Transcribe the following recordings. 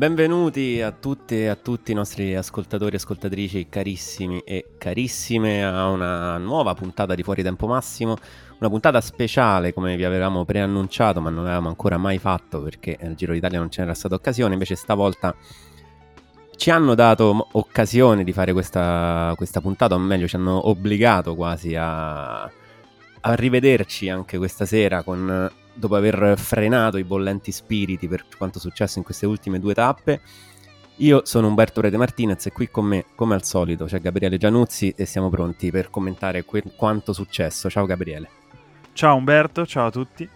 Benvenuti a tutte e a tutti i nostri ascoltatori e ascoltatrici carissimi e carissime a una nuova puntata di Fuori Tempo Massimo, una puntata speciale come vi avevamo preannunciato ma non avevamo ancora mai fatto perché nel Giro d'Italia non c'era stata occasione, invece stavolta ci hanno dato occasione di fare questa, questa puntata, o meglio ci hanno obbligato quasi a, a rivederci anche questa sera con dopo aver frenato i bollenti spiriti per quanto è successo in queste ultime due tappe. Io sono Umberto Rete Martinez e qui con me, come al solito, c'è Gabriele Gianuzzi e siamo pronti per commentare que- quanto successo. Ciao Gabriele. Ciao Umberto, ciao a tutti.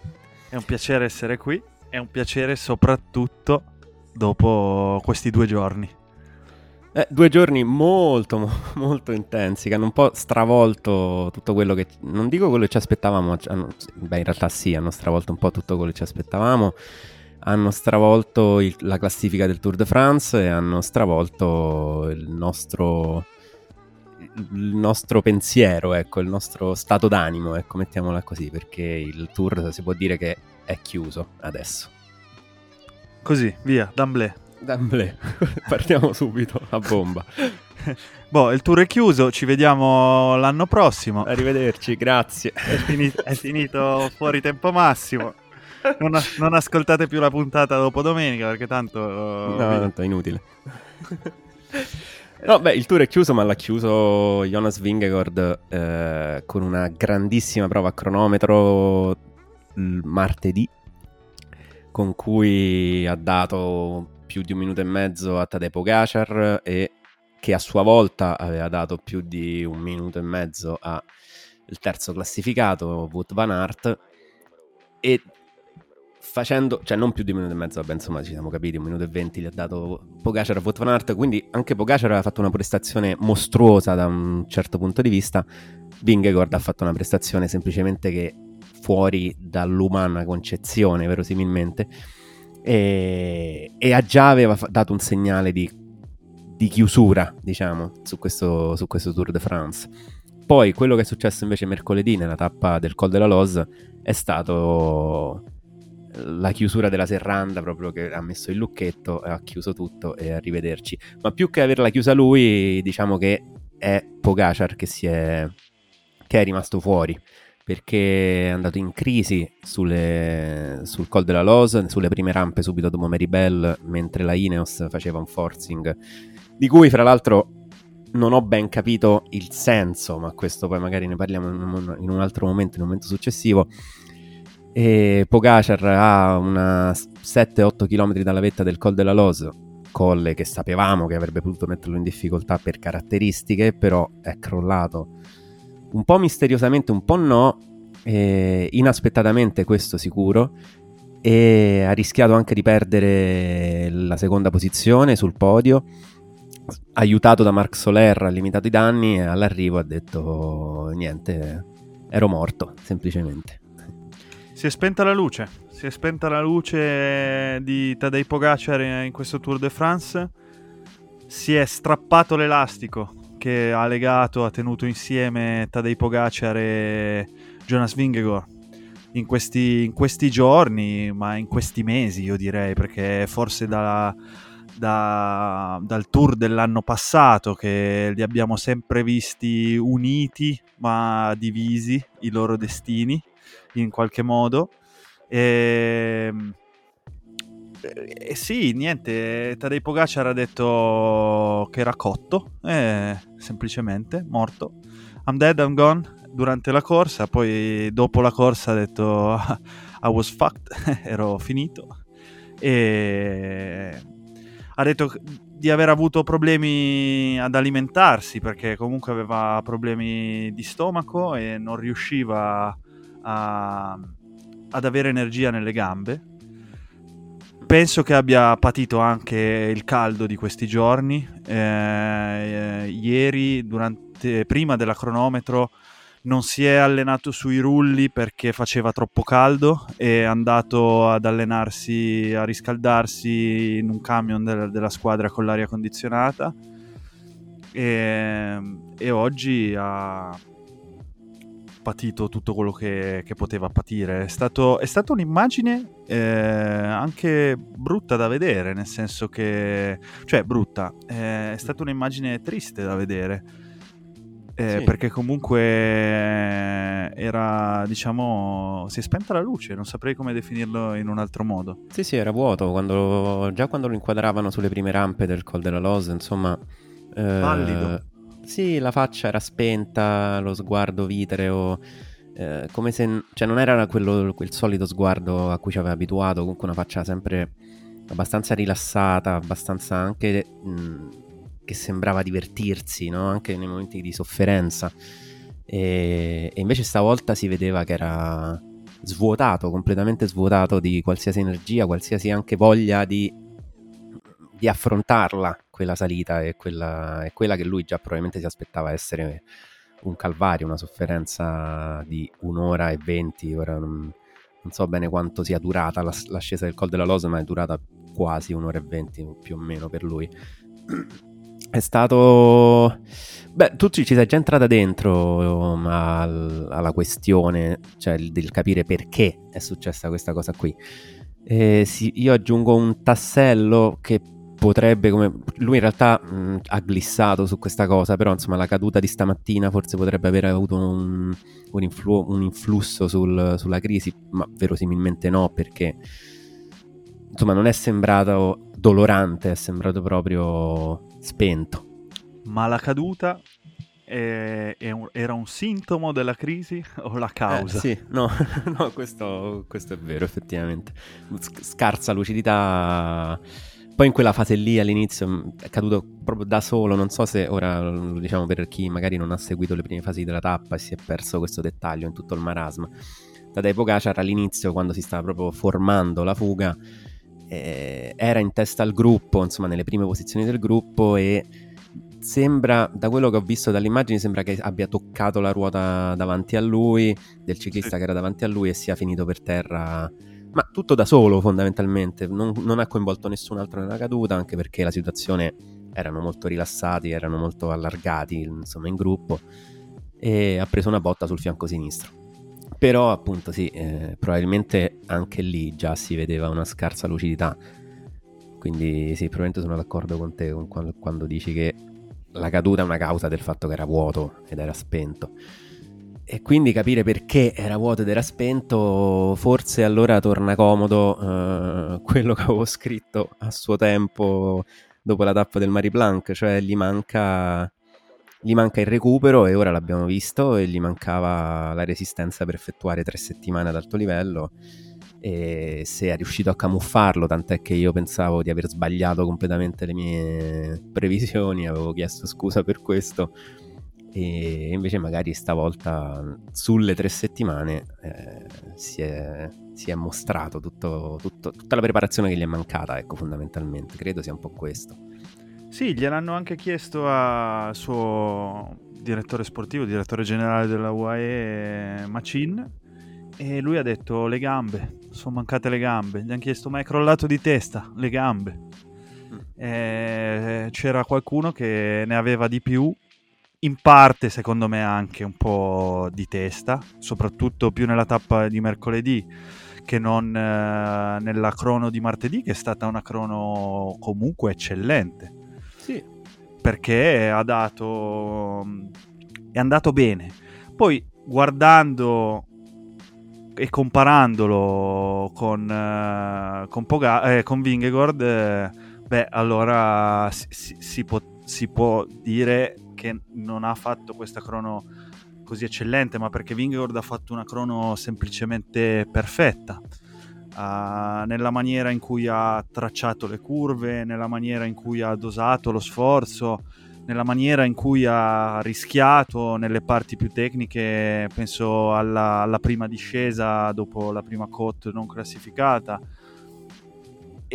È un piacere essere qui, è un piacere soprattutto dopo questi due giorni. Eh, due giorni molto, molto intensi che hanno un po' stravolto tutto quello che... Non dico quello che ci aspettavamo, beh in realtà sì, hanno stravolto un po' tutto quello che ci aspettavamo. Hanno stravolto il, la classifica del Tour de France e hanno stravolto il nostro, il nostro pensiero, ecco, il nostro stato d'animo, ecco, mettiamola così, perché il Tour si può dire che è chiuso adesso. Così, via, d'amblè. D'amblè, partiamo subito a bomba. boh, il tour è chiuso, ci vediamo l'anno prossimo. Arrivederci, grazie. È finito, è finito fuori tempo massimo. Non, non, ascoltate più la puntata dopo domenica perché tanto... No, tanto è inutile. No, beh, il tour è chiuso, ma l'ha chiuso Jonas Vingegaard eh, con una grandissima prova a cronometro martedì, con cui ha dato più di un minuto e mezzo a Tadej Pogacar e che a sua volta aveva dato più di un minuto e mezzo al terzo classificato, Wout Van Aert, e facendo, cioè non più di un minuto e mezzo, vabbè insomma ci siamo capiti, un minuto e venti gli ha dato Pogacar a Wout Van Aert, quindi anche Pogacar aveva fatto una prestazione mostruosa da un certo punto di vista, Vingegaard ha fatto una prestazione semplicemente che fuori dall'umana concezione verosimilmente, e, e già aveva dato un segnale di, di chiusura, diciamo, su questo, su questo, Tour de France. Poi quello che è successo invece mercoledì nella tappa del Col della Loz è stato la chiusura della serranda, proprio che ha messo il lucchetto, ha chiuso tutto e arrivederci. Ma più che averla chiusa lui, diciamo che è Pogacar che, è, che è rimasto fuori perché è andato in crisi sulle, sul Col della Loz, sulle prime rampe subito dopo Maribel, mentre la Ineos faceva un forcing, di cui fra l'altro non ho ben capito il senso, ma questo poi magari ne parliamo in un altro momento, in un momento successivo. E Pogacar ha una 7-8 km dalla vetta del Col della Loz, colle che sapevamo che avrebbe potuto metterlo in difficoltà per caratteristiche, però è crollato un po' misteriosamente, un po' no, eh, inaspettatamente questo sicuro, e ha rischiato anche di perdere la seconda posizione sul podio, aiutato da Marc Soler, ha limitato i danni e all'arrivo ha detto niente, ero morto semplicemente. Si è spenta la luce, si è spenta la luce di Tadej Pogacar in questo Tour de France, si è strappato l'elastico che ha legato, ha tenuto insieme Tadej Pogacar e Jonas Vingegaard in questi, in questi giorni, ma in questi mesi io direi, perché forse da, da, dal tour dell'anno passato che li abbiamo sempre visti uniti ma divisi i loro destini in qualche modo. E, eh, sì, niente, Tadej Pogacar ha detto che era cotto, eh, semplicemente, morto. I'm dead, I'm gone, durante la corsa, poi dopo la corsa ha detto I was fucked, ero finito. E ha detto di aver avuto problemi ad alimentarsi perché comunque aveva problemi di stomaco e non riusciva a, ad avere energia nelle gambe penso che abbia patito anche il caldo di questi giorni. Eh, ieri, durante, prima della cronometro, non si è allenato sui rulli perché faceva troppo caldo è andato ad allenarsi, a riscaldarsi in un camion del, della squadra con l'aria condizionata e, e oggi ha, patito tutto quello che, che poteva patire. È, stato, è stata un'immagine eh, anche brutta da vedere, nel senso che... cioè brutta, eh, è stata un'immagine triste da vedere. Eh, sì. Perché comunque era, diciamo, si è spenta la luce, non saprei come definirlo in un altro modo. Sì, sì, era vuoto, quando, già quando lo inquadravano sulle prime rampe del Col della Lose, insomma... Eh, Pallido sì, la faccia era spenta, lo sguardo vitreo, eh, come se... cioè non era quello, quel solito sguardo a cui ci aveva abituato, comunque una faccia sempre abbastanza rilassata, abbastanza anche... Mh, che sembrava divertirsi, no? Anche nei momenti di sofferenza. E, e invece stavolta si vedeva che era svuotato, completamente svuotato di qualsiasi energia, qualsiasi anche voglia di di affrontarla quella salita e quella, e quella, che lui già probabilmente si aspettava essere un calvario, una sofferenza di un'ora e venti. Ora non, non so bene quanto sia durata l'ascesa del Col della Losa, ma è durata quasi un'ora e venti più o meno per lui. È stato. Beh, tu ci sei già entrata dentro um, al, alla questione, cioè del capire perché è successa questa cosa qui. Eh, sì, io aggiungo un tassello che potrebbe come lui in realtà mh, ha glissato su questa cosa però insomma la caduta di stamattina forse potrebbe aver avuto un, un, influ- un influsso sul, sulla crisi ma verosimilmente no perché insomma non è sembrato dolorante è sembrato proprio spento ma la caduta è, è un, era un sintomo della crisi o la causa? Eh, sì, no, no questo, questo, è vero effettivamente scarsa lucidità poi in quella fase lì all'inizio mm, è caduto proprio da solo, non so se ora lo diciamo per chi magari non ha seguito le prime fasi della tappa e si è perso questo dettaglio in tutto il marasma. Tadej Pogacar all'inizio quando si stava proprio formando la fuga eh, era in testa al gruppo, insomma nelle prime posizioni del gruppo e sembra, da quello che ho visto dalle immagini, sembra che abbia toccato la ruota davanti a lui, del ciclista che era davanti a lui e sia finito per terra ma tutto da solo fondamentalmente, non, non, ha coinvolto nessun altro nella caduta, anche perché la situazione erano molto rilassati, erano molto allargati, insomma, in gruppo, e ha preso una botta sul fianco sinistro. Però appunto sì, eh, probabilmente anche lì già si vedeva una scarsa lucidità, quindi sì, probabilmente sono d'accordo con te quando, quando dici che la caduta è una causa del fatto che era vuoto ed era spento. E quindi capire perché era vuoto ed era spento, forse allora torna comodo uh, quello che avevo scritto a suo tempo dopo la tappa del Marie Blanc, cioè gli manca, gli manca il recupero e ora l'abbiamo visto e gli mancava la resistenza per effettuare tre settimane ad alto livello. E se è riuscito a camuffarlo, tant'è che io pensavo di aver sbagliato completamente le mie previsioni, avevo chiesto scusa per questo e invece magari stavolta sulle tre settimane eh, si, è, si, è, mostrato tutto, tutto, tutta la preparazione che gli è mancata, ecco fondamentalmente, credo sia un po' questo. Sì, gliel'hanno anche chiesto al suo direttore sportivo, direttore generale della UAE Macin e lui ha detto le gambe, sono mancate le gambe, gli hanno chiesto ma è crollato di testa, le gambe. Mm. Eh, c'era qualcuno che ne aveva di più in parte secondo me anche un po' di testa, soprattutto più nella tappa di mercoledì che non eh, nella crono di martedì, che è stata una crono comunque eccellente. Sì. Perché ha dato... è andato bene. Poi guardando e comparandolo con, uh, con, Poga- eh, con Vingegaard, eh, beh, allora si, si, si, può, si può dire che non ha fatto questa crono così eccellente, ma perché Vingegaard ha fatto una crono semplicemente perfetta. Uh, nella maniera in cui ha tracciato le curve, nella maniera in cui ha dosato lo sforzo, nella maniera in cui ha rischiato nelle parti più tecniche, penso alla, alla prima discesa dopo la prima cote non classificata,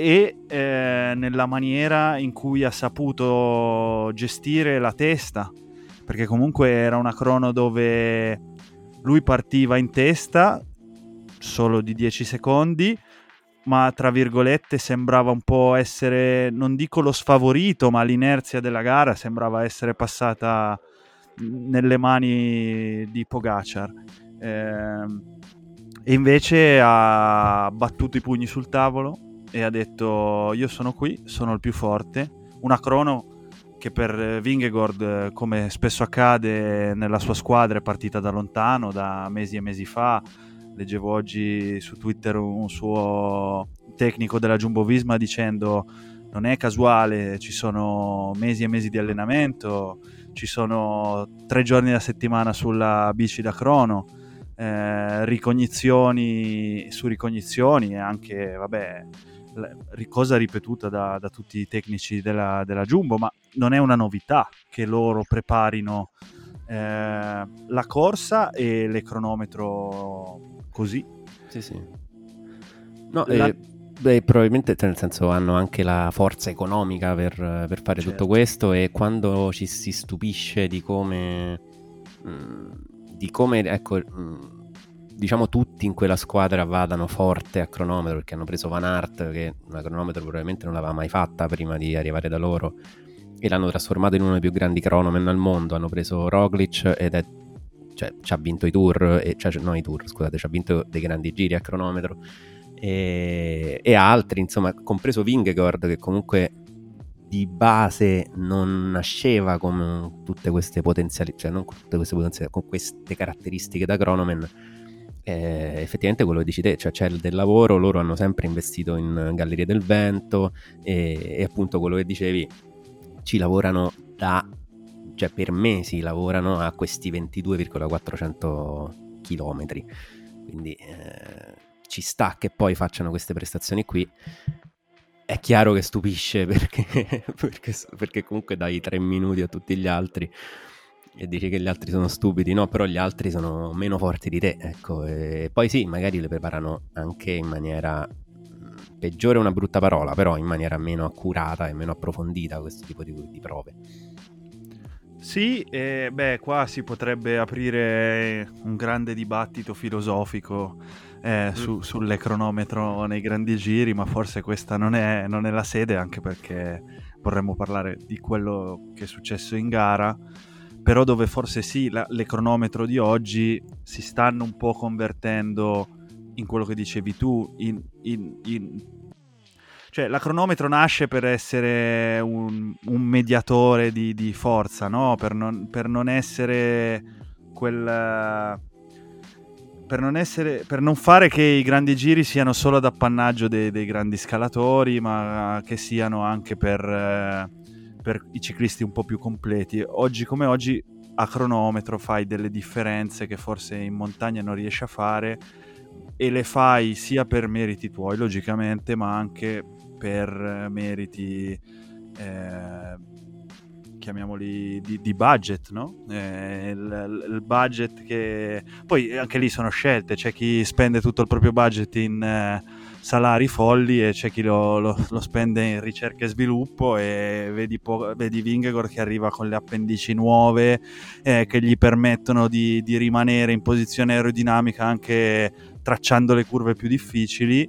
e eh, nella maniera in cui ha saputo gestire la testa, perché comunque era una crono dove lui partiva in testa solo di 10 secondi, ma tra virgolette sembrava un po' essere, non dico lo sfavorito, ma l'inerzia della gara sembrava essere passata nelle mani di Pogacar. Eh, e invece ha battuto i pugni sul tavolo e ha detto io sono qui, sono il più forte. Una crono che per Vingegord, come spesso accade nella sua squadra, è partita da lontano, da mesi e mesi fa. Leggevo oggi su Twitter un suo tecnico della Jumbo Visma dicendo non è casuale, ci sono mesi e mesi di allenamento, ci sono tre giorni alla settimana sulla bici da crono, eh, ricognizioni su ricognizioni e anche, vabbè, cosa ripetuta da, da tutti i tecnici della, della, Jumbo, ma non è una novità che loro preparino eh, la corsa e le cronometro così. Sì, sì. No, la... eh, beh, probabilmente, cioè, nel senso, hanno anche la forza economica per, per fare certo. tutto questo e quando ci si stupisce di come... Mh, mm, di come, ecco... Mh, mm, diciamo tutti in quella squadra vadano forte a cronometro perché hanno preso Van Aert che una cronometro probabilmente non l'aveva mai fatta prima di arrivare da loro e l'hanno trasformato in uno dei più grandi cronomen al mondo. Hanno preso Roglic ed è cioè ci ha vinto i tour e, cioè no i tour scusate ci ha vinto dei grandi giri a cronometro. E, e altri insomma compreso Vingegaard che comunque di base non nasceva con tutte queste potenzialità, cioè non con tutte queste potenzialità, con queste caratteristiche da Cronomen, eh, effettivamente quello che dici te, cioè c'è del lavoro, loro hanno sempre investito in Gallerie del Vento e, e appunto quello che dicevi, ci lavorano da, cioè per mesi lavorano a questi 22,400 km, quindi eh, ci sta che poi facciano queste prestazioni qui. È chiaro che stupisce perché, perché, perché comunque dai tre minuti a tutti gli altri e dici che gli altri sono stupidi, no, però gli altri sono meno forti di te, ecco, e poi sì, magari le preparano anche in maniera peggiore una brutta parola, però in maniera meno accurata e meno approfondita questo tipo di, di prove. Sì, eh, beh, qua si potrebbe aprire un grande dibattito filosofico eh, su, mm. sulle cronometro nei grandi giri, ma forse questa non è, non è la sede, anche perché vorremmo parlare di quello che è successo in gara però dove forse sì, la, le cronometro di oggi si stanno un po' convertendo in quello che dicevi tu, in, in, in... cioè la cronometro nasce per essere un, un mediatore di, di forza, no? per, non, per non essere quel per non, essere, per non, fare che i grandi giri siano solo ad appannaggio dei, dei grandi scalatori, ma che siano anche per, eh, per i ciclisti un po' più completi. Oggi come oggi a cronometro fai delle differenze che forse in montagna non riesci a fare e le fai sia per meriti tuoi logicamente ma anche per meriti eh, chiamiamoli di, di, budget no? Eh, il, il, budget che poi anche lì sono scelte c'è chi spende tutto il proprio budget in eh, salari folli e c'è chi lo, lo, lo, spende in ricerca e sviluppo e vedi, po- vedi Vingegaard che arriva con le appendici nuove eh, che gli permettono di, di, rimanere in posizione aerodinamica anche tracciando le curve più difficili.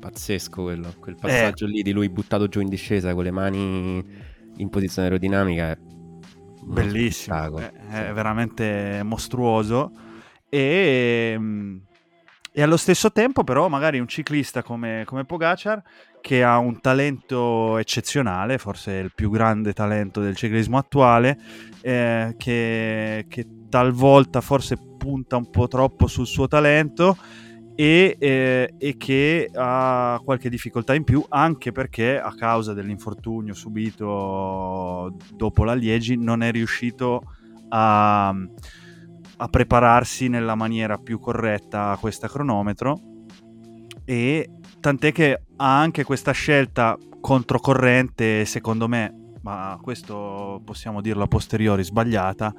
pazzesco quello, quel passaggio eh. lì di lui buttato giù in discesa con le mani in posizione aerodinamica. Bellissimo, è, è veramente mostruoso e mm, e allo stesso tempo, però, magari un ciclista come, come Pogacar che ha un talento eccezionale, forse il più grande talento del ciclismo attuale, eh, che, che, talvolta forse punta un po' troppo sul suo talento e, eh, e, che ha qualche difficoltà in più, anche perché a causa dell'infortunio subito dopo la Liegi non è riuscito a a prepararsi nella maniera più corretta a questa cronometro. E tant'è che ha anche questa scelta controcorrente secondo me ma questo possiamo dirlo a posteriori sbagliata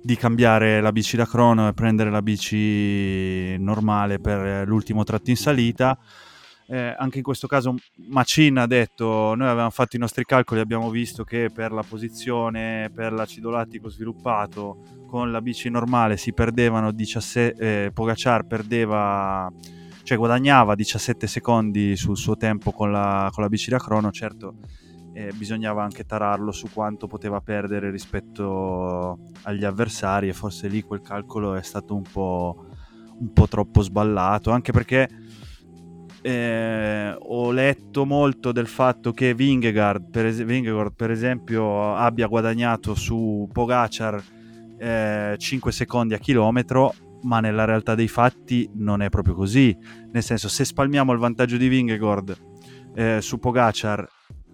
di cambiare la bici da crono e prendere la bici normale per l'ultimo tratto in salita. Eh, anche in questo caso Macin ha detto noi avevamo fatto i nostri calcoli abbiamo visto che per la posizione per l'acido lattico sviluppato con la bici normale si perdevano 17 eh, Pogacar perdeva cioè guadagnava 17 secondi sul suo tempo con la, con la bici da crono certo eh, bisognava anche tararlo su quanto poteva perdere rispetto agli avversari e forse lì quel calcolo è stato un po' un po' troppo sballato, anche perché eh, ho letto molto del fatto che Vingegaard per, es- Vingegaard, per esempio, abbia guadagnato su Pogacar eh, 5 secondi a chilometro, ma nella realtà dei fatti non è proprio così. Nel senso, se spalmiamo il vantaggio di Vingegaard eh, su Pogacar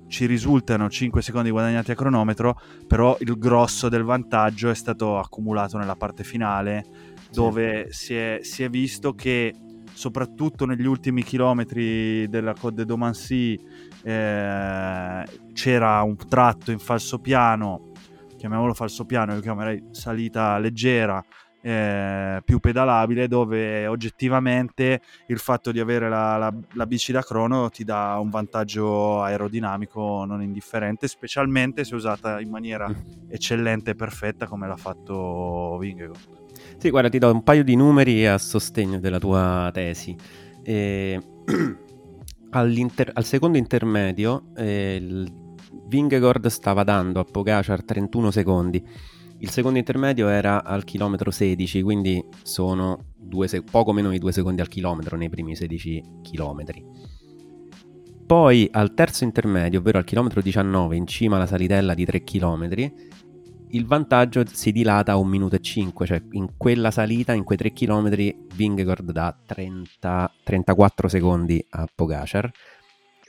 ci risultano 5 secondi guadagnati a cronometro, però il grosso del vantaggio è stato accumulato nella parte finale, dove si, è, si, è, visto che soprattutto negli ultimi chilometri della Côte de Domancy eh, c'era un tratto in falso piano, chiamiamolo falso piano, io chiamerei salita leggera, eh, più pedalabile dove oggettivamente il fatto di avere la, la, la, bici da crono ti dà un vantaggio aerodinamico non indifferente specialmente se usata in maniera mm. eccellente e perfetta come l'ha fatto Vingegaard sì guarda ti do un paio di numeri a sostegno della tua tesi e... al secondo intermedio eh, il Vingegaard stava dando a Pogacar 31 secondi il secondo intermedio era al chilometro 16, quindi sono se- poco meno di due secondi al chilometro nei primi 16 chilometri. Poi al terzo intermedio, ovvero al chilometro 19, in cima alla salitella di 3 km, il vantaggio si dilata a 1 minuto e 5, cioè in quella salita, in quei 3 km, Vingegaard dà 30, 34 secondi a Pogacar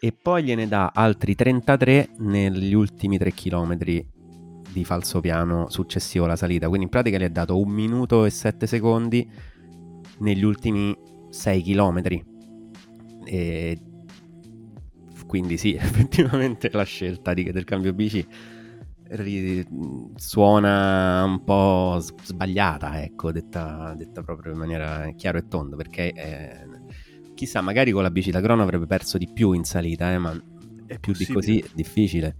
e poi gliene dà altri 33 negli ultimi 3 km di falso piano successivo alla salita. Quindi in pratica gli ha dato un minuto e sette secondi negli ultimi 6 km. E quindi sì, effettivamente la scelta di, del cambio bici ri, suona un po' sbagliata, ecco, detta, detta, proprio in maniera chiaro e tondo, perché eh, chissà, magari con la bici da crono avrebbe perso di più in salita, eh, ma è più possibile. di così è difficile.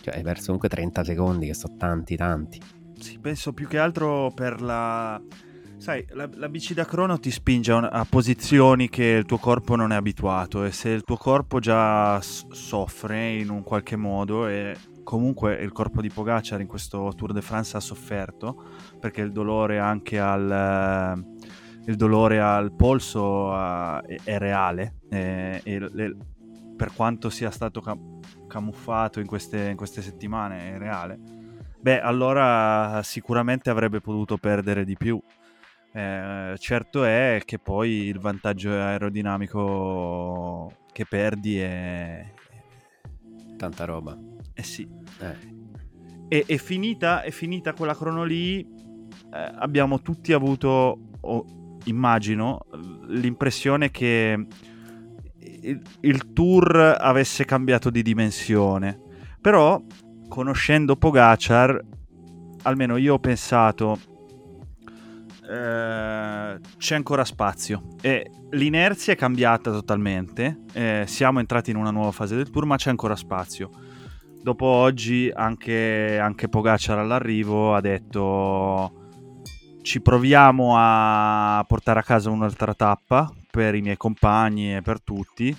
Cioè, hai perso comunque 30 secondi, che sono tanti, tanti. Sì, penso più che altro per la... Sai, la, la bici da crono ti spinge a, a, posizioni che il tuo corpo non è abituato e se il tuo corpo già soffre in un qualche modo e comunque il corpo di Pogacar in questo Tour de France ha sofferto perché il dolore anche al... il dolore al polso uh, è, è, reale e, e le, per quanto sia stato camuffato in queste, in queste settimane è reale, beh, allora sicuramente avrebbe potuto perdere di più. Eh, certo è che poi il vantaggio aerodinamico che perdi è... Tanta roba. Eh sì. Eh. E, è, finita, è finita quella crono lì, eh, abbiamo tutti avuto, oh, immagino, l'impressione che il, il tour avesse cambiato di dimensione. Però, conoscendo Pogacar, almeno io ho pensato eh, c'è ancora spazio e l'inerzia è cambiata totalmente eh, siamo entrati in una nuova fase del tour ma c'è ancora spazio dopo oggi anche, anche Pogacar all'arrivo ha detto ci proviamo a portare a casa un'altra tappa per i miei compagni e per tutti,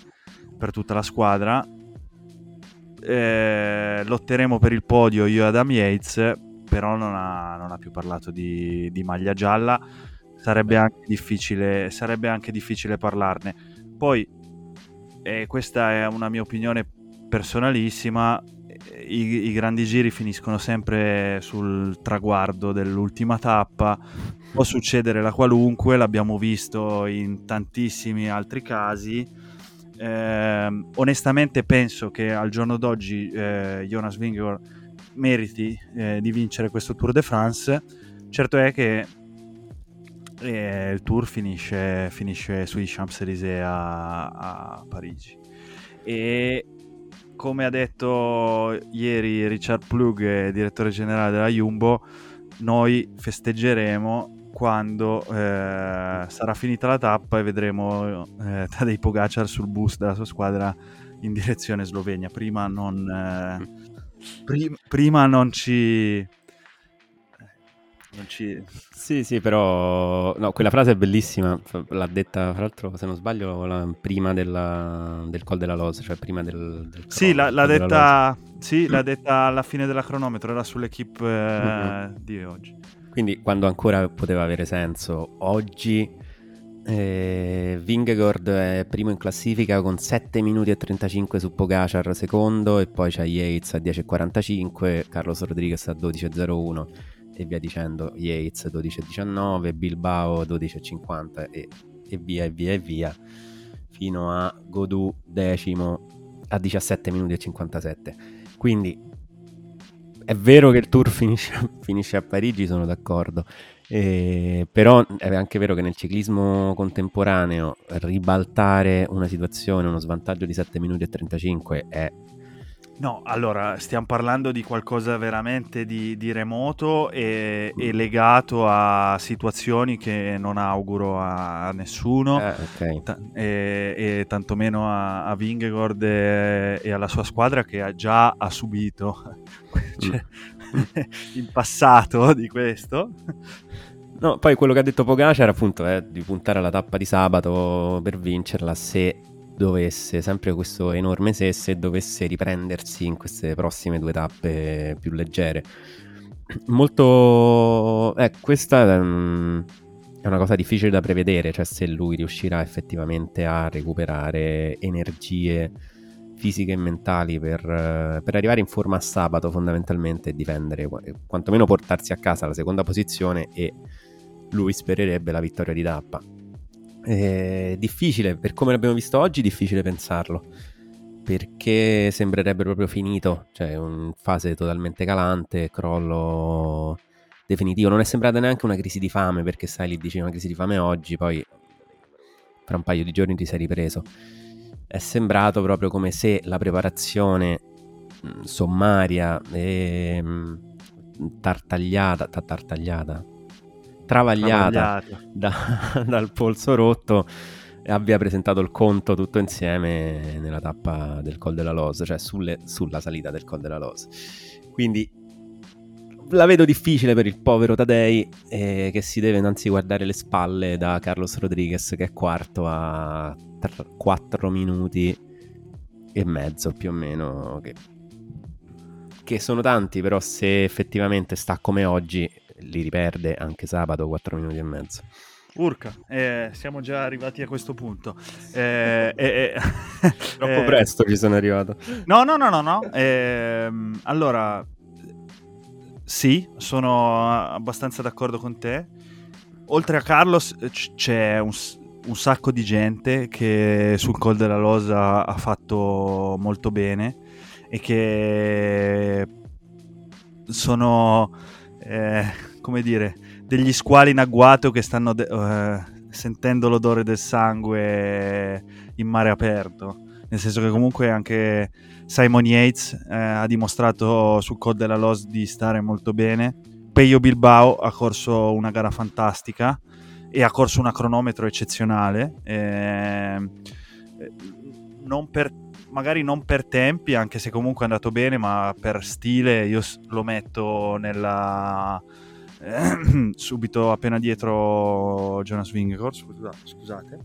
per tutta la squadra. Eh, lotteremo per il podio io e Adam Yates, però non ha, non ha più parlato di, di, maglia gialla. Sarebbe anche, difficile, sarebbe anche difficile parlarne. Poi, eh, questa è una mia opinione personalissima, i, i, grandi giri finiscono sempre sul traguardo dell'ultima tappa, può succedere la qualunque, l'abbiamo visto in tantissimi altri casi. Eh, onestamente penso che al giorno d'oggi eh, Jonas Vingegaard meriti eh, di vincere questo Tour de France. Certo è che eh, il tour finisce, finisce sui Champs-Élysées a, a Parigi. E come ha detto ieri Richard Plug, direttore generale della Jumbo, noi festeggeremo quando eh, sarà finita la tappa e vedremo eh, Tadej Pogacar sul bus della sua squadra in direzione Slovenia. Prima non, eh, prim- prima non ci ci... Sì, sì, però no, quella frase è bellissima. L'ha detta, fra l'altro, se non sbaglio, la, prima della, del call della Loz, cioè prima del. del sì, l'ha, l'ha detta, sì, l'ha detta alla fine della cronometro, era sull'equipe eh, mm-hmm. di oggi. Quindi, quando ancora poteva avere senso, oggi Eh, Vingegaard è primo in classifica con 7 minuti e 35 su Pogacar secondo e poi c'è Yates a 10.45, Carlos Rodriguez a 12.01 e via dicendo, Yates 12.19, Bilbao 12.50 e, e via e via e via fino a Godù decimo a 17 minuti e 57. Quindi è vero che il tour finisce, finisce a Parigi, sono d'accordo. Eh, però è anche vero che nel ciclismo contemporaneo ribaltare una situazione, uno svantaggio di 7 minuti e 35 è No, allora stiamo parlando di qualcosa veramente di, di remoto e, e, legato a situazioni che non auguro a, nessuno, eh, okay. t- e, e, tantomeno a, a Vingegaard e, e, alla sua squadra che ha già ha subito cioè, mm. il passato di questo. No, poi quello che ha detto Pogacar appunto è di puntare alla tappa di sabato per vincerla se dovesse, sempre questo enorme se, se dovesse riprendersi in queste prossime due tappe più leggere. Molto... Eh, questa è, un... è una cosa difficile da prevedere, cioè se lui riuscirà effettivamente a recuperare energie fisiche e mentali per, per, arrivare in forma a sabato fondamentalmente e difendere, quantomeno portarsi a casa la seconda posizione e lui spererebbe la vittoria di tappa. È difficile, per come l'abbiamo visto oggi, difficile pensarlo. Perché sembrerebbe proprio finito, cioè in fase totalmente calante, crollo definitivo. Non è sembrata neanche una crisi di fame, perché sai, lì dici una crisi di fame oggi, poi fra un paio di giorni ti sei ripreso. È sembrato proprio come se la preparazione sommaria e tartagliata, tartagliata, travagliata da, dal polso rotto e abbia presentato il conto tutto insieme nella tappa del Col della Los, cioè sulle, sulla salita del Col della Los. Quindi la vedo difficile per il povero Tadei eh, che si deve innanzi guardare le spalle da Carlos Rodriguez che è quarto a 4 minuti e mezzo più o meno che, che sono tanti però se effettivamente sta come oggi li riperde anche sabato 4 minuti e mezzo. Urca, eh, siamo già arrivati a questo punto. Eh, eh, Troppo eh, presto ci sono arrivato. No, no, no, no, no. Ehm, allora, sì, sono abbastanza d'accordo con te. Oltre a Carlos c'è un, un sacco di gente che sul Col della Losa ha fatto molto bene e che sono... Come dire, degli squali in agguato che stanno de- uh, sentendo l'odore del sangue in mare aperto. Nel senso che comunque anche Simon Yates eh, ha dimostrato sul Col della Los di stare molto bene. Peyo Bilbao ha corso una gara fantastica e ha corso una cronometro eccezionale. Eh, non per, magari non per tempi, anche se comunque è andato bene, ma per stile io lo metto nella subito appena dietro Jonas Vingegaard, scusate.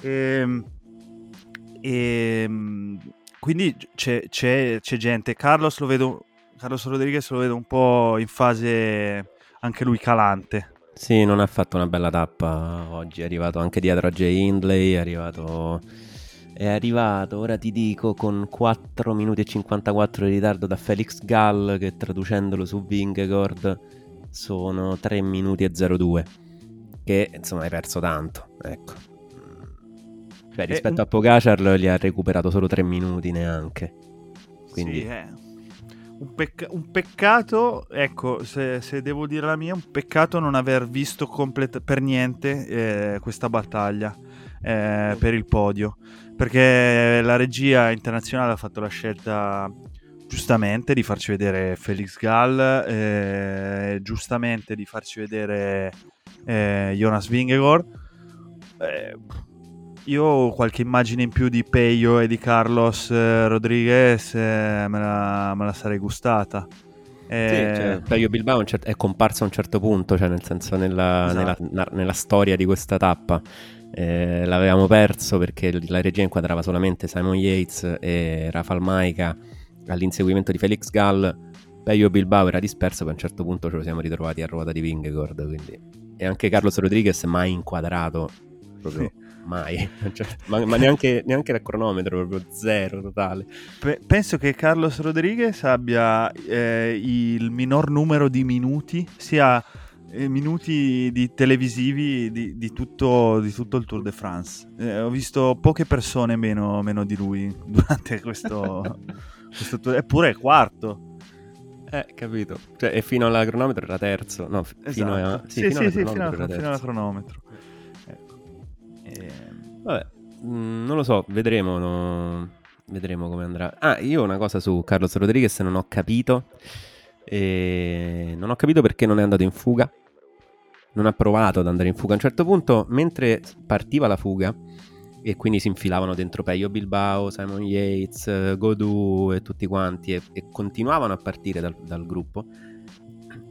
E, ehm, e, ehm, quindi c'è, c'è, c'è, gente, Carlos lo vedo, Carlos Rodriguez lo vedo un po' in fase anche lui calante. Sì, non ha fatto una bella tappa oggi, è arrivato anche dietro a Jay Hindley, è arrivato... È arrivato, ora ti dico, con 4 minuti e 54 di ritardo da Felix Gall che traducendolo su Vingegaard sono 3 minuti e 02 che insomma hai perso tanto ecco. Cioè, rispetto eh, a Pogacar li ha recuperato solo 3 minuti neanche. Quindi sì, eh. un, pecca- un, peccato ecco se, se, devo dire la mia un peccato non aver visto complet- per niente eh, questa battaglia eh, per il podio. Perché la regia internazionale ha fatto la scelta giustamente di farci vedere Felix Gall, eh, giustamente di farci vedere eh, Jonas Vingegaard. Eh, io ho qualche immagine in più di Peyo e di Carlos eh, Rodriguez, eh, me la, me, la, sarei gustata. Eh, sì, cioè, Peyo Bilbao è comparso a un certo punto, cioè nel senso nella, esatto. nella, nella storia di questa tappa. Eh, l'avevamo perso perché la regia inquadrava solamente Simon Yates e Rafal Maika all'inseguimento di Felix Gall, Peyo Bilbao era disperso, poi a un certo punto ce lo siamo ritrovati a ruota di Vingegaard, quindi... E anche Carlos Rodriguez mai inquadrato proprio sì. mai, cioè, ma, ma neanche, neanche, il cronometro, proprio zero totale. Pe- penso che Carlos Rodriguez abbia eh, il minor numero di minuti, sia eh, minuti di televisivi di, di, tutto, di, tutto, il Tour de France. Eh, ho visto poche persone meno, meno di lui durante questo, eppure è quarto. Eh, capito. Cioè, e fino alla cronometro era terzo. No, f- esatto. fino a... Sì, sì, fino, sì, fino, alla, fino alla cronometro. E... Ehm, vabbè, mh, mm, non lo so, vedremo. No... Vedremo come andrà. Ah, io una cosa su Carlos Rodriguez non ho capito. E... Non ho capito perché non è andato in fuga. Non ha provato ad andare in fuga. A un certo punto, mentre partiva la fuga, e quindi si infilavano dentro Peio Bilbao, Simon Yates, Godu e tutti quanti e, e continuavano a partire dal, dal, gruppo.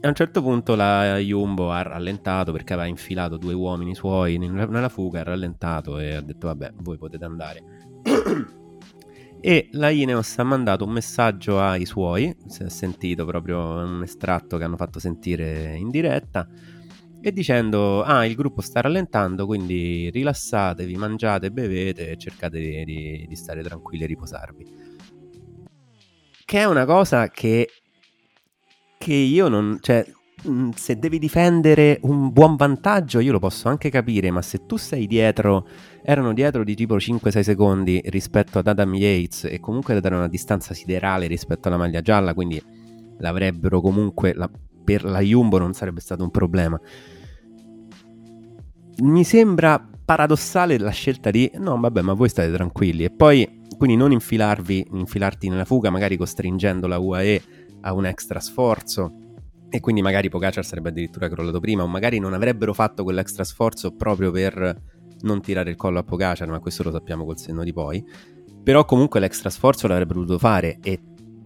E a un certo punto la Jumbo ha rallentato perché aveva infilato due uomini suoi nella fuga, ha rallentato e ha detto vabbè voi potete andare. e la Ineos ha mandato un messaggio ai suoi, si è sentito proprio un estratto che hanno fatto sentire in diretta e dicendo ah il gruppo sta rallentando quindi rilassatevi mangiate bevete e cercate di, di, di, stare tranquilli e riposarvi. Che è una cosa che che io non cioè se devi difendere un buon vantaggio io lo posso anche capire ma se tu sei dietro erano dietro di tipo 5-6 secondi rispetto ad Adam Yates e comunque da una distanza siderale rispetto alla maglia gialla quindi l'avrebbero comunque la, per la Jumbo non sarebbe stato un problema. Mi sembra paradossale la scelta di no, vabbè, ma voi state tranquilli. E poi quindi non infilarvi, infilarti nella fuga, magari costringendo la UAE a un extra sforzo. E quindi magari Pogacar sarebbe addirittura crollato prima o magari non avrebbero fatto quell'extra sforzo proprio per non tirare il collo a Pogacar, ma questo lo sappiamo col senno di poi. Però comunque l'extra sforzo l'avrebbero dovuto fare e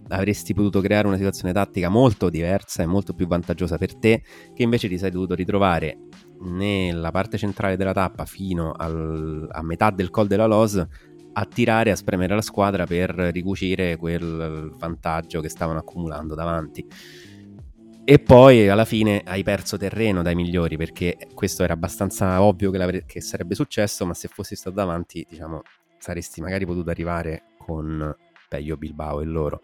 avresti potuto creare una situazione tattica molto diversa e molto più vantaggiosa per te, che invece ti sei dovuto ritrovare nella parte centrale della tappa fino al, a metà del col della Los a tirare, a spremere la squadra per ricucire quel vantaggio che stavano accumulando davanti. E poi alla fine hai perso terreno dai migliori perché questo era abbastanza ovvio che, che sarebbe successo, ma se fossi stato davanti, diciamo, saresti magari potuto arrivare con Peio Bilbao e loro.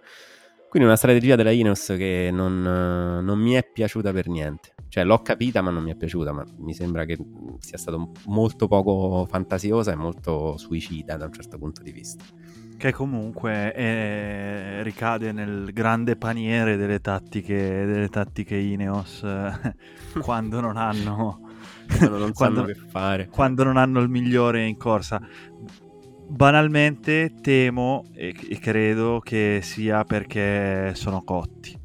Quindi una strategia della Ineos che non, non, mi è piaciuta per niente. Cioè l'ho capita ma non mi è piaciuta, ma mi sembra che sia stato molto poco fantasiosa e molto suicida da un certo punto di vista. Che comunque è, ricade nel grande paniere delle tattiche, delle tattiche Ineos quando non hanno... Quando non quando, che fare. Quando non hanno il migliore in corsa banalmente temo e, e, credo che sia perché sono cotti.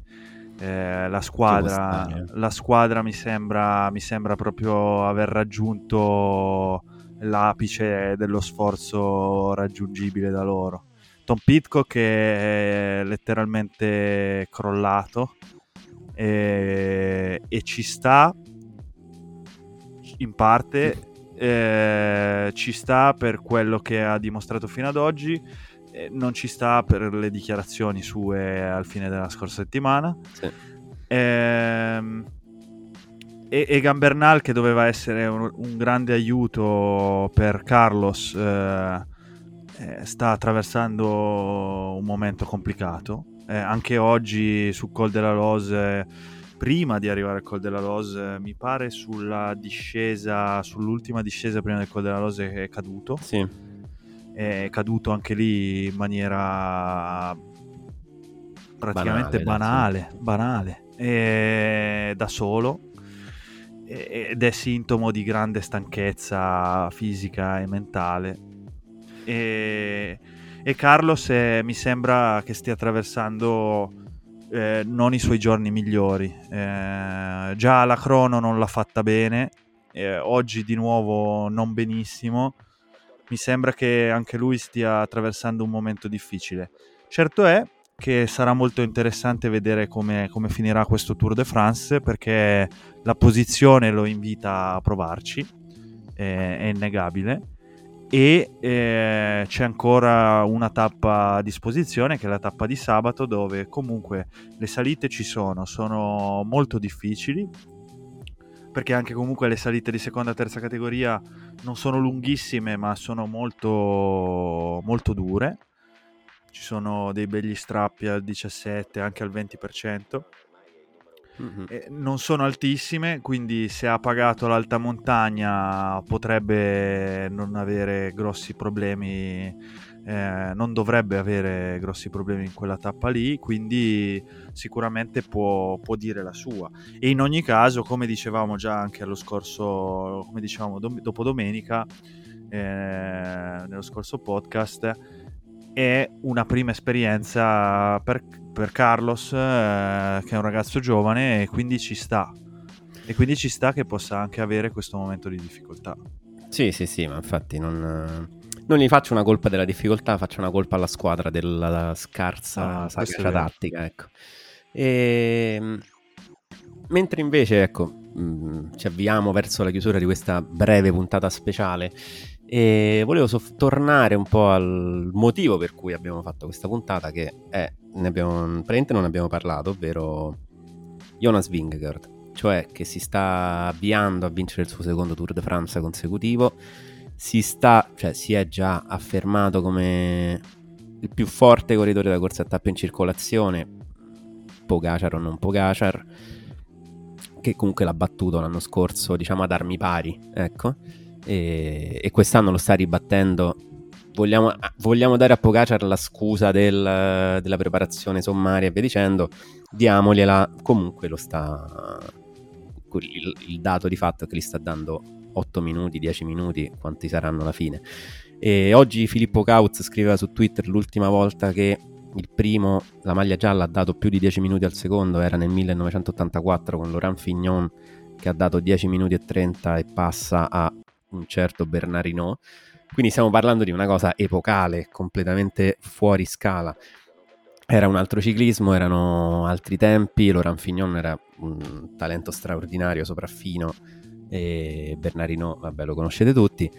Eh, la, squadra, la, squadra, mi sembra, mi sembra proprio aver raggiunto l'apice dello sforzo raggiungibile da loro. Tom Pitcock è letteralmente crollato e, e ci sta in parte eh, ci sta per quello che ha dimostrato fino ad oggi, eh, non ci sta per le dichiarazioni sue al fine della scorsa settimana. Sì. Eh, e, e Gambernal che doveva essere un, un grande aiuto per Carlos eh, eh, sta attraversando un momento complicato. Eh, anche oggi su Col della Rose prima di arrivare al Col della Rose, mi pare sulla discesa, sull'ultima discesa prima del Col della Rose è caduto. Sì. È caduto anche lì in maniera praticamente banale, banale, banale. Da solo ed è sintomo di grande stanchezza fisica e mentale. E, e Carlos è, mi sembra che stia attraversando eh, non i suoi giorni migliori. Eh, già la crono non l'ha fatta bene, eh, oggi di nuovo non benissimo. Mi sembra che anche lui stia attraversando un momento difficile. Certo è che sarà molto interessante vedere come, come finirà questo Tour de France perché la posizione lo invita a provarci, è innegabile e eh, c'è ancora una tappa a disposizione che è la tappa di sabato dove comunque le salite ci sono, sono molto difficili perché anche comunque le salite di seconda e terza categoria non sono lunghissime ma sono molto, molto dure. Ci sono dei begli strappi al 17, anche al 20%. Mm-hmm. Eh, non sono altissime, quindi se ha pagato l'alta montagna potrebbe non avere grossi problemi, eh, non dovrebbe avere grossi problemi in quella tappa lì, quindi sicuramente può, può, dire la sua. E in ogni caso, come dicevamo già anche allo scorso, come dicevamo dom- dopo domenica, eh, nello scorso podcast, è una prima esperienza per, per Carlos, eh, che è un ragazzo giovane, e quindi ci sta. E quindi ci sta che possa anche avere questo momento di difficoltà. Sì, sì, sì, ma infatti non, non gli faccio una colpa della difficoltà, faccio una colpa alla squadra della scarsa ah, sagacia tattica, ecco. E... Ehm, mentre invece, ecco, mm, ci avviamo verso la chiusura di questa breve puntata speciale e volevo soff- tornare un po' al motivo per cui abbiamo fatto questa puntata, che è, ne abbiamo, praticamente non abbiamo parlato, ovvero Jonas Vingegaard, cioè che si sta avviando a vincere il suo secondo Tour de France consecutivo, si sta, cioè si è già affermato come il più forte corridore da corsa a tappe in circolazione, Pogacar o non Pogacar, che comunque l'ha battuto l'anno scorso, diciamo ad armi pari, ecco e, e quest'anno lo sta ribattendo. Vogliamo, vogliamo dare a Pogacar la scusa del, della preparazione sommaria e via dicendo, diamogliela, comunque lo sta... Il, il dato di fatto che gli sta dando 8 minuti, 10 minuti, quanti saranno alla fine. E oggi Filippo Cauz scriveva su Twitter l'ultima volta che il primo, la maglia gialla, ha dato più di 10 minuti al secondo, era nel 1984 con Laurent Fignon che ha dato 10 minuti e 30 e passa a un certo Bernardino. Quindi stiamo parlando di una cosa epocale, completamente fuori scala. Era un altro ciclismo, erano altri tempi, Laurent Fignon era un talento straordinario, sopraffino, e Bernardino, vabbè, lo conoscete tutti.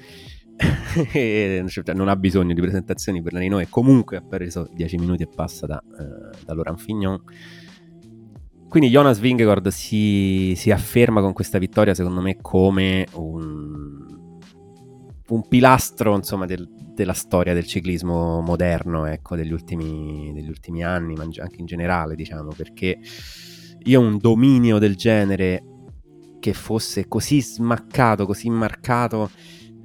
Cioè, non ha bisogno di presentazioni Bernardino e comunque ha preso 10 minuti e passa da, uh, da Laurent Fignon quindi Jonas Vingegaard si, si, afferma con questa vittoria secondo me come un, un pilastro insomma, del, della storia del ciclismo moderno, ecco, degli ultimi, degli ultimi anni, ma anche in generale, diciamo, perché io un dominio del genere che fosse così smaccato, così marcato,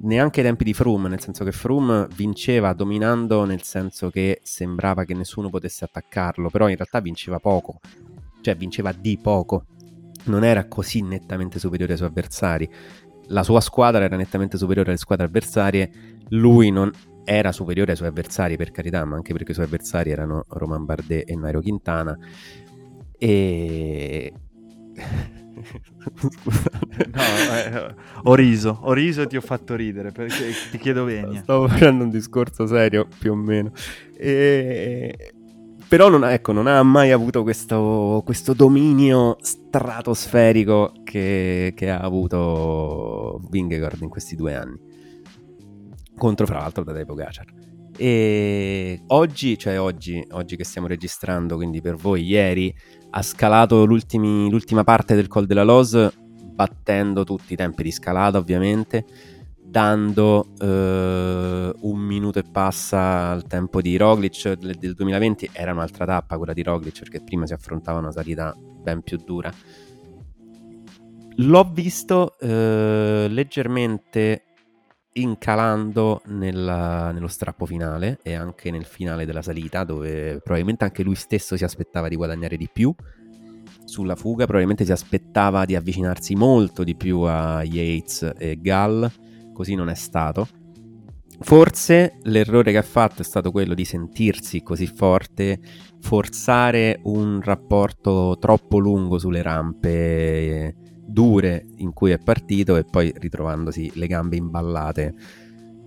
neanche ai tempi di Froome, nel senso che Froome vinceva dominando nel senso che sembrava che nessuno potesse attaccarlo, però in realtà vinceva poco, cioè vinceva di poco, non era così nettamente superiore ai suoi avversari la sua squadra era nettamente superiore alle squadre avversarie, lui non era superiore ai suoi avversari per carità, ma anche perché i suoi avversari erano Roman Bardet e Nairo Quintana e... no, eh, ho riso, ho riso e ti ho fatto ridere perché ti chiedo venia. Stavo facendo un discorso serio più o meno. E però non, ecco, non ha mai avuto questo, questo dominio stratosferico che, che, ha avuto Vingegaard in questi due anni. Contro, fra l'altro, Tadej Pogacar. E oggi, cioè oggi, oggi che stiamo registrando, quindi per voi ieri, ha scalato l'ultima parte del Col della Loz, battendo tutti i tempi di scalata ovviamente dando eh, un minuto e passa al tempo di Roglic del, del 2020 era un'altra tappa quella di Roglic perché prima si affrontava una salita ben più dura. L'ho visto eh, leggermente incalando nella, nello strappo finale e anche nel finale della salita dove probabilmente anche lui stesso si aspettava di guadagnare di più. Sulla fuga probabilmente si aspettava di avvicinarsi molto di più a Yates e Gall così non è stato. Forse l'errore che ha fatto è stato quello di sentirsi così forte, forzare un rapporto troppo lungo sulle rampe dure in cui è partito e poi ritrovandosi le gambe imballate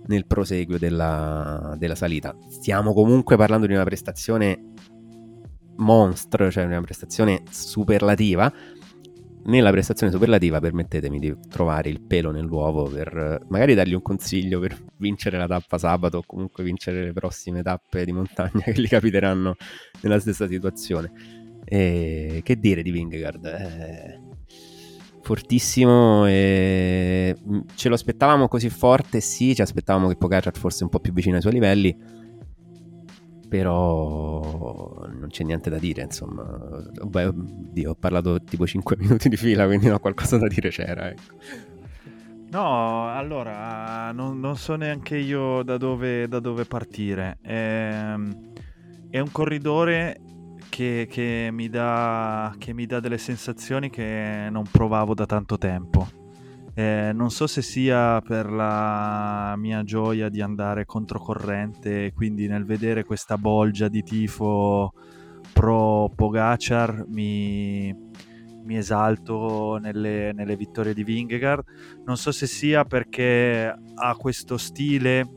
nel proseguio della, della salita. Stiamo comunque parlando di una prestazione monstro, cioè una prestazione superlativa nella prestazione superlativa permettetemi di trovare il pelo nell'uovo per magari dargli un consiglio per vincere la tappa sabato o comunque vincere le prossime tappe di montagna che gli capiteranno nella stessa situazione. E che dire di Vingegaard? Eh, fortissimo e mm, ce lo aspettavamo così forte, sì, ci aspettavamo che Pogacar fosse un po' più vicino ai suoi livelli, però non c'è niente da dire, insomma. Beh, Dio, ho parlato tipo 5 minuti di fila, quindi no, qualcosa da dire c'era, ecco. No, allora, non, non so neanche io da dove, da dove partire. È, ehm, è un corridore che, che, mi dà, che mi dà delle sensazioni che non provavo da tanto tempo. Eh, non so se sia per la mia gioia di andare controcorrente, quindi nel vedere questa bolgia di tifo pro Pogacar mi, mi esalto nelle, nelle vittorie di Vingegaard. Non so se sia perché ha questo stile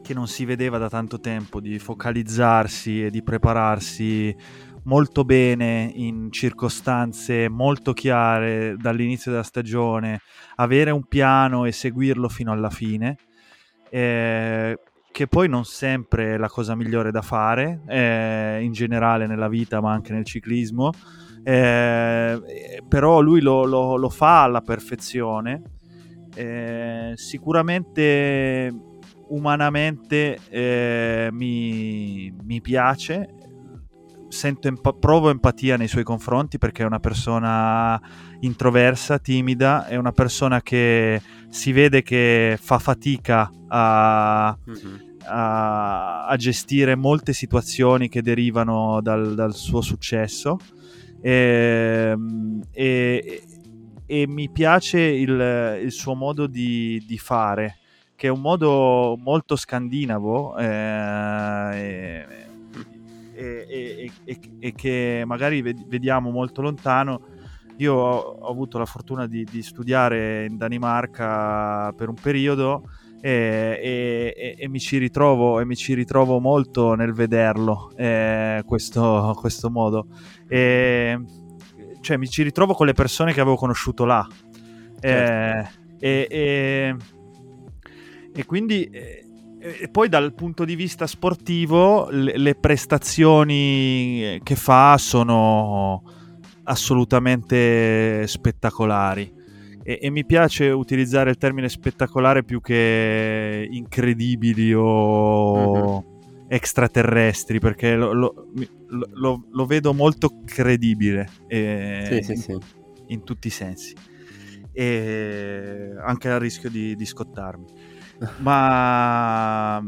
che non si vedeva da tanto tempo di focalizzarsi e di prepararsi molto bene in circostanze molto chiare dall'inizio della stagione, avere un piano e seguirlo fino alla fine, eh, che poi non sempre è la cosa migliore da fare, eh, in generale nella vita ma anche nel ciclismo, eh, però lui lo, lo, lo, fa alla perfezione. Eh, sicuramente umanamente eh, mi, mi, piace, emp- provo empatia nei suoi confronti perché è una persona introversa, timida, è una persona che si vede che fa fatica a... Mm-hmm. A, a, gestire molte situazioni che derivano dal, dal suo successo Ehm, e, e, e mi piace il, il suo modo di, di, fare, che è un modo molto scandinavo eh, e, e, che magari vediamo molto lontano. Io ho, ho avuto la fortuna di, di, studiare in Danimarca per un periodo e, e, e, mi, ci ritrovo, e mi ci ritrovo molto nel vederlo, eh, questo, questo, modo. E, cioè mi ci ritrovo con le persone che avevo conosciuto là. Certo. Eh, e, e, quindi... e poi dal punto di vista sportivo le, le prestazioni che fa sono assolutamente spettacolari e, e, mi piace utilizzare il termine spettacolare più che incredibili o mm-hmm. extraterrestri perché lo, lo, lo, lo, vedo molto credibile eh, sì, sì, sì. in tutti i sensi e anche a rischio di, di scottarmi ma,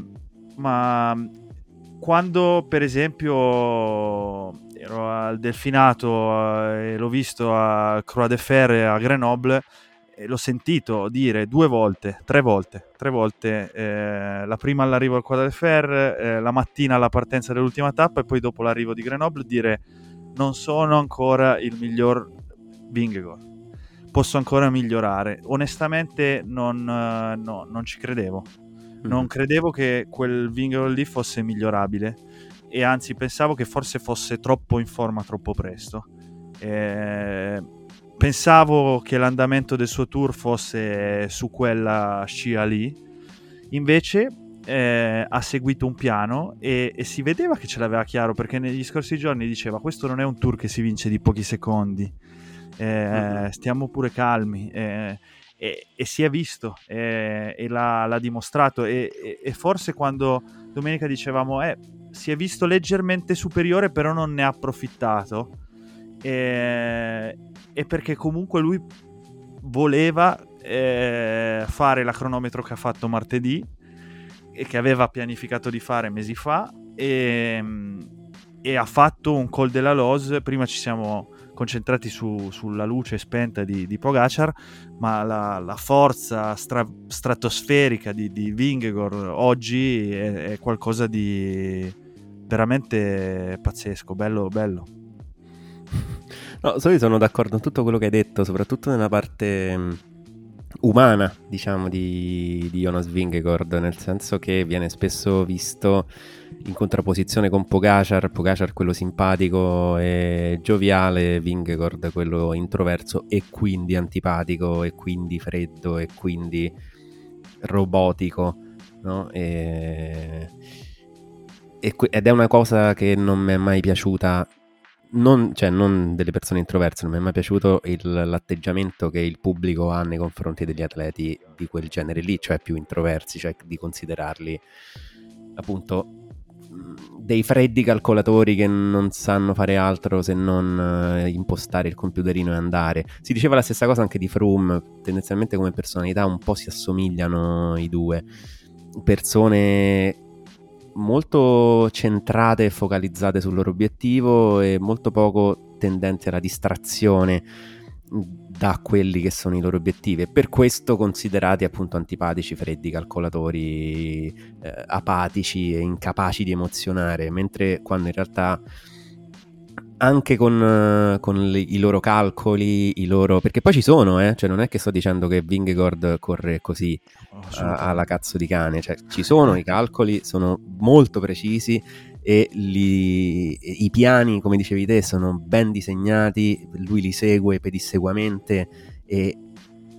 ma quando per esempio ero al Delfinato eh, e l'ho visto a Croix de Fer a Grenoble l'ho sentito dire due volte, tre volte, tre volte, eh, la prima all'arrivo al Croix de Fer, eh, la mattina alla partenza dell'ultima tappa e poi dopo l'arrivo di Grenoble dire non sono ancora il miglior Vingegaard, posso ancora migliorare. Onestamente non, uh, no, non ci credevo, non mm-hmm. credevo che quel Vingegaard lì fosse migliorabile e anzi pensavo che forse fosse troppo in forma troppo presto. Eh, pensavo che l'andamento del suo tour fosse su quella scia lì, invece eh, ha seguito un piano e, e, si vedeva che ce l'aveva chiaro perché negli scorsi giorni diceva questo non è un tour che si vince di pochi secondi, eh, mm-hmm. stiamo pure calmi. Eh, e, e, si è visto eh, e l'ha, l'ha dimostrato e, e, forse quando domenica dicevamo eh, si è visto leggermente superiore, però non ne ha approfittato. E, e perché comunque lui voleva eh, fare la cronometro che ha fatto martedì e che aveva pianificato di fare mesi fa e, e ha fatto un call della Loz. Prima ci siamo concentrati su, sulla luce spenta di, di Pogacar, ma la, la forza stra, stratosferica di, di Vingegaard oggi è, è qualcosa di veramente pazzesco, bello, bello. No, io sono d'accordo con tutto quello che hai detto, soprattutto nella parte umana, diciamo, di, di Jonas Vingegaard, nel senso che viene spesso visto in contrapposizione con Pogacar, Pogacar quello simpatico e gioviale, Vingegaard quello introverso e quindi antipatico e quindi freddo e quindi robotico, no? E ed è una cosa che non mi è mai piaciuta non, cioè, non delle persone introverse, non mi è mai piaciuto il, l'atteggiamento che il pubblico ha nei confronti degli atleti di quel genere lì, cioè più introversi, cioè di considerarli appunto dei freddi calcolatori che non sanno fare altro se non uh, impostare il computerino e andare. Si diceva la stessa cosa anche di Froome, tendenzialmente come personalità un po' si assomigliano i due. Persone molto centrate e focalizzate sul loro obiettivo e molto poco tendenti alla distrazione da quelli che sono i loro obiettivi. E per questo considerati appunto antipatici, freddi, calcolatori, eh, apatici e incapaci di emozionare, mentre quando in realtà anche con, con le, i loro calcoli, i loro... perché poi ci sono, eh? cioè non è che sto dicendo che Vingegord corre così alla cazzo di cane, cioè ci sono i calcoli, sono molto precisi e li, i piani, come dicevi te, sono ben disegnati, lui li segue pedissequamente e,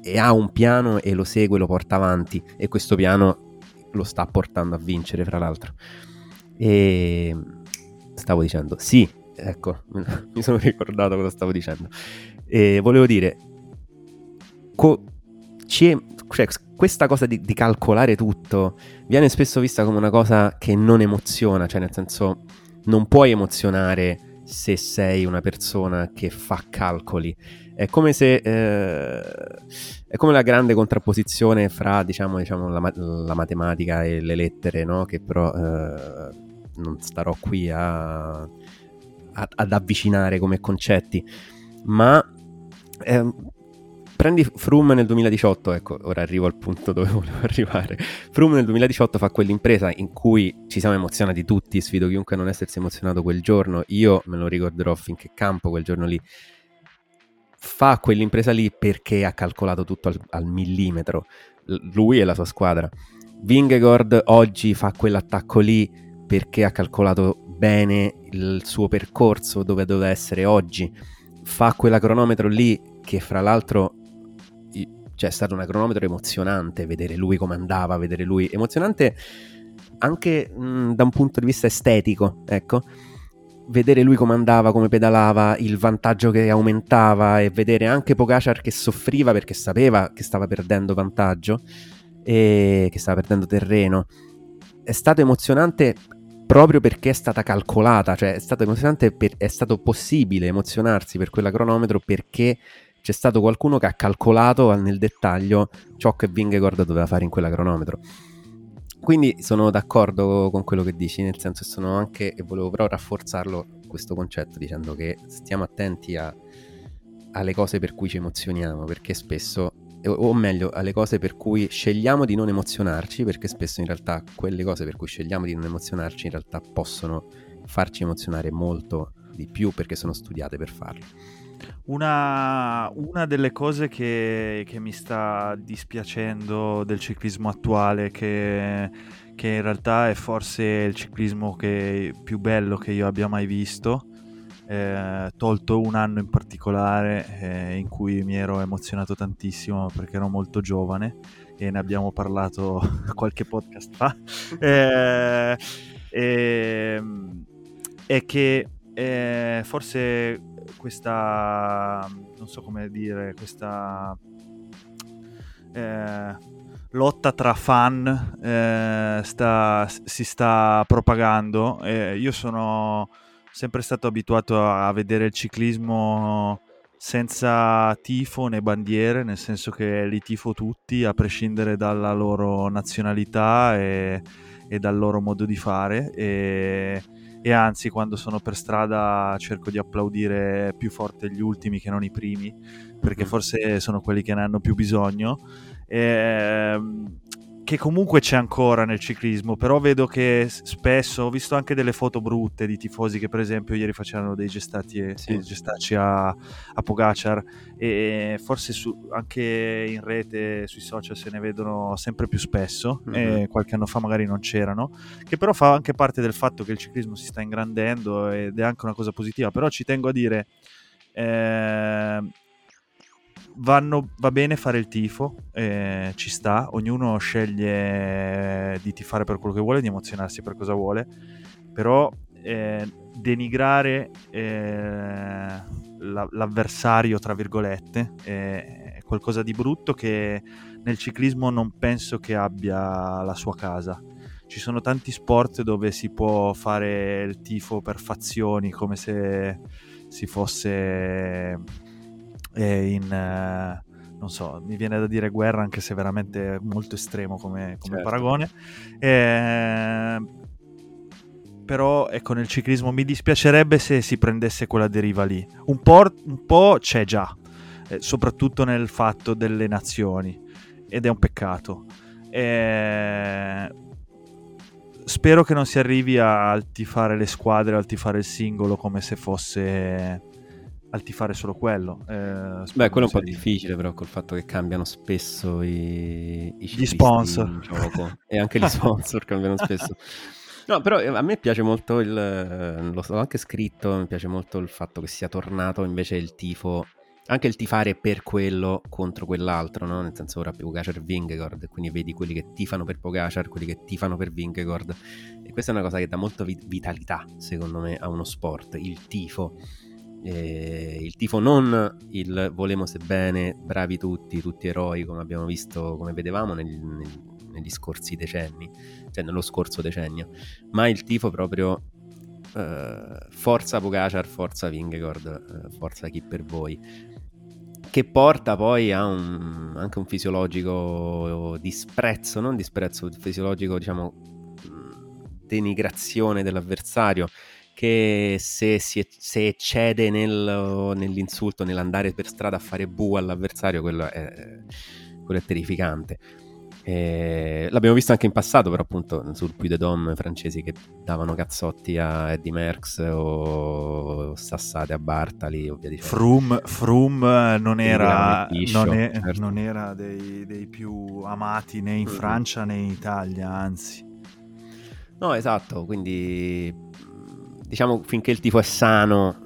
e ha un piano e lo segue, lo porta avanti e questo piano lo sta portando a vincere, fra l'altro. E stavo dicendo, sì, ecco, mi sono ricordato cosa stavo dicendo. E volevo dire, co- cioè, questa cosa di, di, calcolare tutto viene spesso vista come una cosa che non emoziona, cioè nel senso non puoi emozionare se sei una persona che fa calcoli. È come se eh, è come la grande contrapposizione fra diciamo, diciamo la, la, matematica e le lettere, no? che però eh, non starò qui a, a, ad avvicinare come concetti, ma eh, prendi Froome nel 2018, ecco, ora arrivo al punto dove volevo arrivare. Froome nel 2018 fa quell'impresa in cui ci siamo emozionati tutti, sfido chiunque a non essersi emozionato quel giorno, io me lo ricorderò finché campo quel giorno lì. Fa quell'impresa lì perché ha calcolato tutto al, al millimetro, lui e la sua squadra. Vingegord oggi fa quell'attacco lì perché ha calcolato bene il suo percorso dove doveva essere oggi. Fa quella cronometro lì che fra l'altro cioè è stato un cronometro emozionante vedere lui come andava, vedere lui emozionante anche mh, da un punto di vista estetico, ecco. Vedere lui come andava, come pedalava, il vantaggio che aumentava e vedere anche Pogacar che soffriva perché sapeva che stava perdendo vantaggio e che stava perdendo terreno. È stato emozionante proprio perché è stata calcolata, cioè è stato emozionante, per, è stato possibile emozionarsi per quella cronometro perché c'è stato qualcuno che ha calcolato nel dettaglio ciò che Vingegaard doveva fare in quella cronometro. Quindi sono d'accordo con quello che dici, nel senso sono anche, e volevo però rafforzarlo questo concetto dicendo che stiamo attenti a, alle cose per cui ci emozioniamo, perché spesso, o meglio, alle cose per cui scegliamo di non emozionarci, perché spesso in realtà quelle cose per cui scegliamo di non emozionarci in realtà possono farci emozionare molto di più perché sono studiate per farlo. Una, una delle cose che, che, mi sta dispiacendo del ciclismo attuale, che, che, in realtà è forse il ciclismo che, più bello che io abbia mai visto, eh, tolto un anno in particolare eh, in cui mi ero emozionato tantissimo perché ero molto giovane e ne abbiamo parlato qualche podcast fa, eh, ehm, è che eh, forse questa, non so come dire, questa eh, lotta tra fan eh, sta, si sta propagando. Io sono sempre stato abituato a vedere il ciclismo senza tifo né bandiere, nel senso che li tifo tutti a prescindere dalla loro nazionalità e, e dal loro modo di fare. E, e anzi quando sono per strada cerco di applaudire più forte gli ultimi che non i primi perché mm. forse sono quelli che ne hanno più bisogno e, ehm, che comunque c'è ancora nel ciclismo, però vedo che spesso ho visto anche delle foto brutte di tifosi che per esempio ieri facevano dei gestati, sì. dei gestacci a, a Pogacar e forse su, anche in rete, sui social se ne vedono sempre più spesso mm-hmm. qualche anno fa magari non c'erano, che però fa anche parte del fatto che il ciclismo si sta ingrandendo ed è anche una cosa positiva, però ci tengo a dire... Eh, vanno, va bene fare il tifo, eh, ci sta, ognuno sceglie di tifare per quello che vuole, di emozionarsi per cosa vuole, però eh, denigrare eh, la, l'avversario, tra virgolette, è qualcosa di brutto che nel ciclismo non penso che abbia la sua casa. Ci sono tanti sport dove si può fare il tifo per fazioni come se si fosse eh, in... Eh, non so, mi viene da dire guerra anche se veramente molto estremo come, come certo. paragone. Eh, però ecco nel ciclismo mi dispiacerebbe se si prendesse quella deriva lì. Un po', un po c'è già, eh, soprattutto nel fatto delle nazioni ed è un peccato. Eh, spero che non si arrivi a tifare le squadre, al tifare il singolo come se fosse al tifare solo quello. Eh, Beh, quello è un po' difficile però col fatto che cambiano spesso i, i gli sponsor e anche gli sponsor cambiano spesso. No, però eh, a me piace molto il. Eh, lo so anche scritto. Mi piace molto il fatto che sia tornato invece il tifo. Anche il tifare per quello contro quell'altro, no? Nel senso ora più Pogacar Vingegaard, quindi vedi quelli che tifano per Pogacar, quelli che tifano per Vingegaard. E questa è una cosa che dà molta vitalità, secondo me, a uno sport, il tifo. Eh, il tifo non il volemo se bene, bravi tutti, tutti eroi, come abbiamo visto, come vedevamo nel, nel negli scorsi decenni, cioè nello scorso decennio, ma il tifo proprio uh, forza Pogacar, forza Vingegaard, uh, forza chi per voi, che porta poi a un, anche un fisiologico disprezzo, non disprezzo, fisiologico diciamo denigrazione dell'avversario che se, si, se eccede nel, nell'insulto, nell'andare per strada a fare bu all'avversario, quello è, quello è terrificante. E l'abbiamo visto anche in passato, però appunto sul Puy de Dom francesi che davano cazzotti a Eddie Merckx o sassate a Bartali o via di Froome, Froome non era, non, è, certo. non era dei, dei, più amati né in. Francia né in Italia, anzi. No, esatto, quindi diciamo finché il tifo è sano,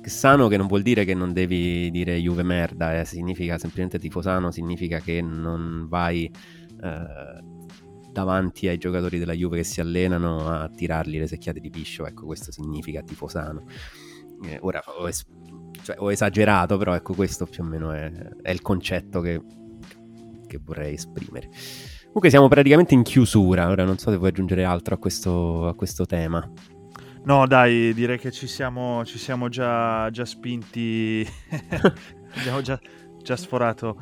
che sano che non vuol dire che non devi dire Juve merda, eh, significa semplicemente tifo sano, significa che non vai eh, davanti ai giocatori della Juve che si allenano a tirargli le secchiate di piscio, ecco questo significa tifosano. Eh, ora ho, es- cioè, ho, esagerato, però ecco questo più o meno è, è il concetto che, che, vorrei esprimere. Comunque siamo praticamente in chiusura, ora non so se vuoi aggiungere altro a questo, a questo tema. No, dai, direi che ci siamo, ci siamo già, già spinti, abbiamo già, già sforato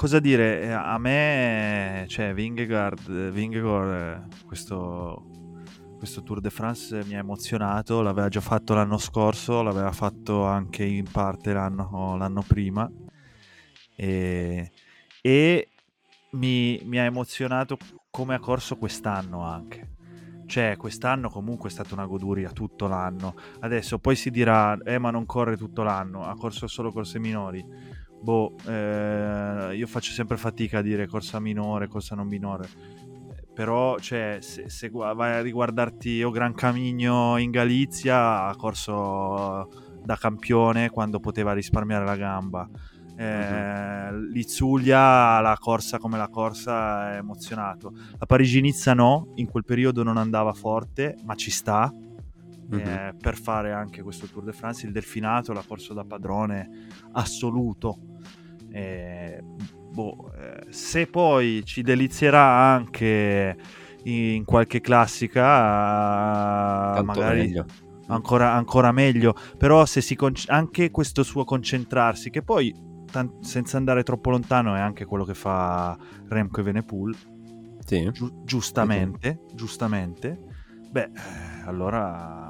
cosa dire? Eh, a me, cioè, Vingegaard, Vingegaard questo, questo Tour de France mi ha emozionato. L'aveva già fatto l'anno scorso, l'aveva fatto anche in parte l'anno, l'anno prima. E, e mi, mi ha emozionato come ha corso quest'anno anche cioè quest'anno comunque è stata una goduria tutto l'anno adesso poi si dirà eh ma non corre tutto l'anno ha corso solo corse minori boh, eh, io faccio sempre fatica a dire corsa minore, corsa non minore. Però, cioè, se, se vai a riguardarti o Gran Camino in Galizia, ha corso da campione quando poteva risparmiare la gamba. Eh, uh-huh. L'Izzulia, la corsa come la corsa, è emozionato. La Parigi-Nizza no, in quel periodo non andava forte, ma ci sta uh-huh. eh, per fare anche questo Tour de France. Il Delfinato l'ha corso da padrone assoluto. Eh, boh, eh, se poi ci delizierà anche in qualche classica, Tanto magari meglio. Ancora, ancora meglio. Però se si con- anche questo suo concentrarsi, che poi tan- senza andare troppo lontano è anche quello che fa Remco Evenepoel. Sì. Gi- giustamente, sì. giustamente. Beh, eh, allora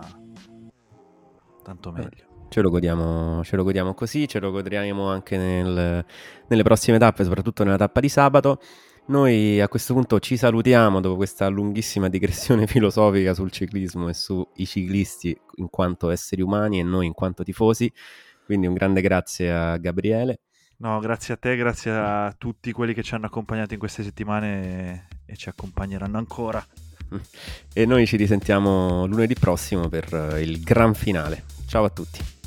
tanto meglio. Ce lo, godiamo, ce lo godiamo così, ce lo godremo anche nel, nelle prossime tappe, soprattutto nella tappa di sabato. Noi a questo punto ci salutiamo dopo questa lunghissima digressione filosofica sul ciclismo e sui ciclisti in quanto esseri umani e noi in quanto tifosi. Quindi un grande grazie a Gabriele. No, grazie a te, grazie a tutti quelli che ci hanno accompagnato in queste settimane e, e ci accompagneranno ancora. E noi ci risentiamo lunedì prossimo per il gran finale. Ciao a tutti.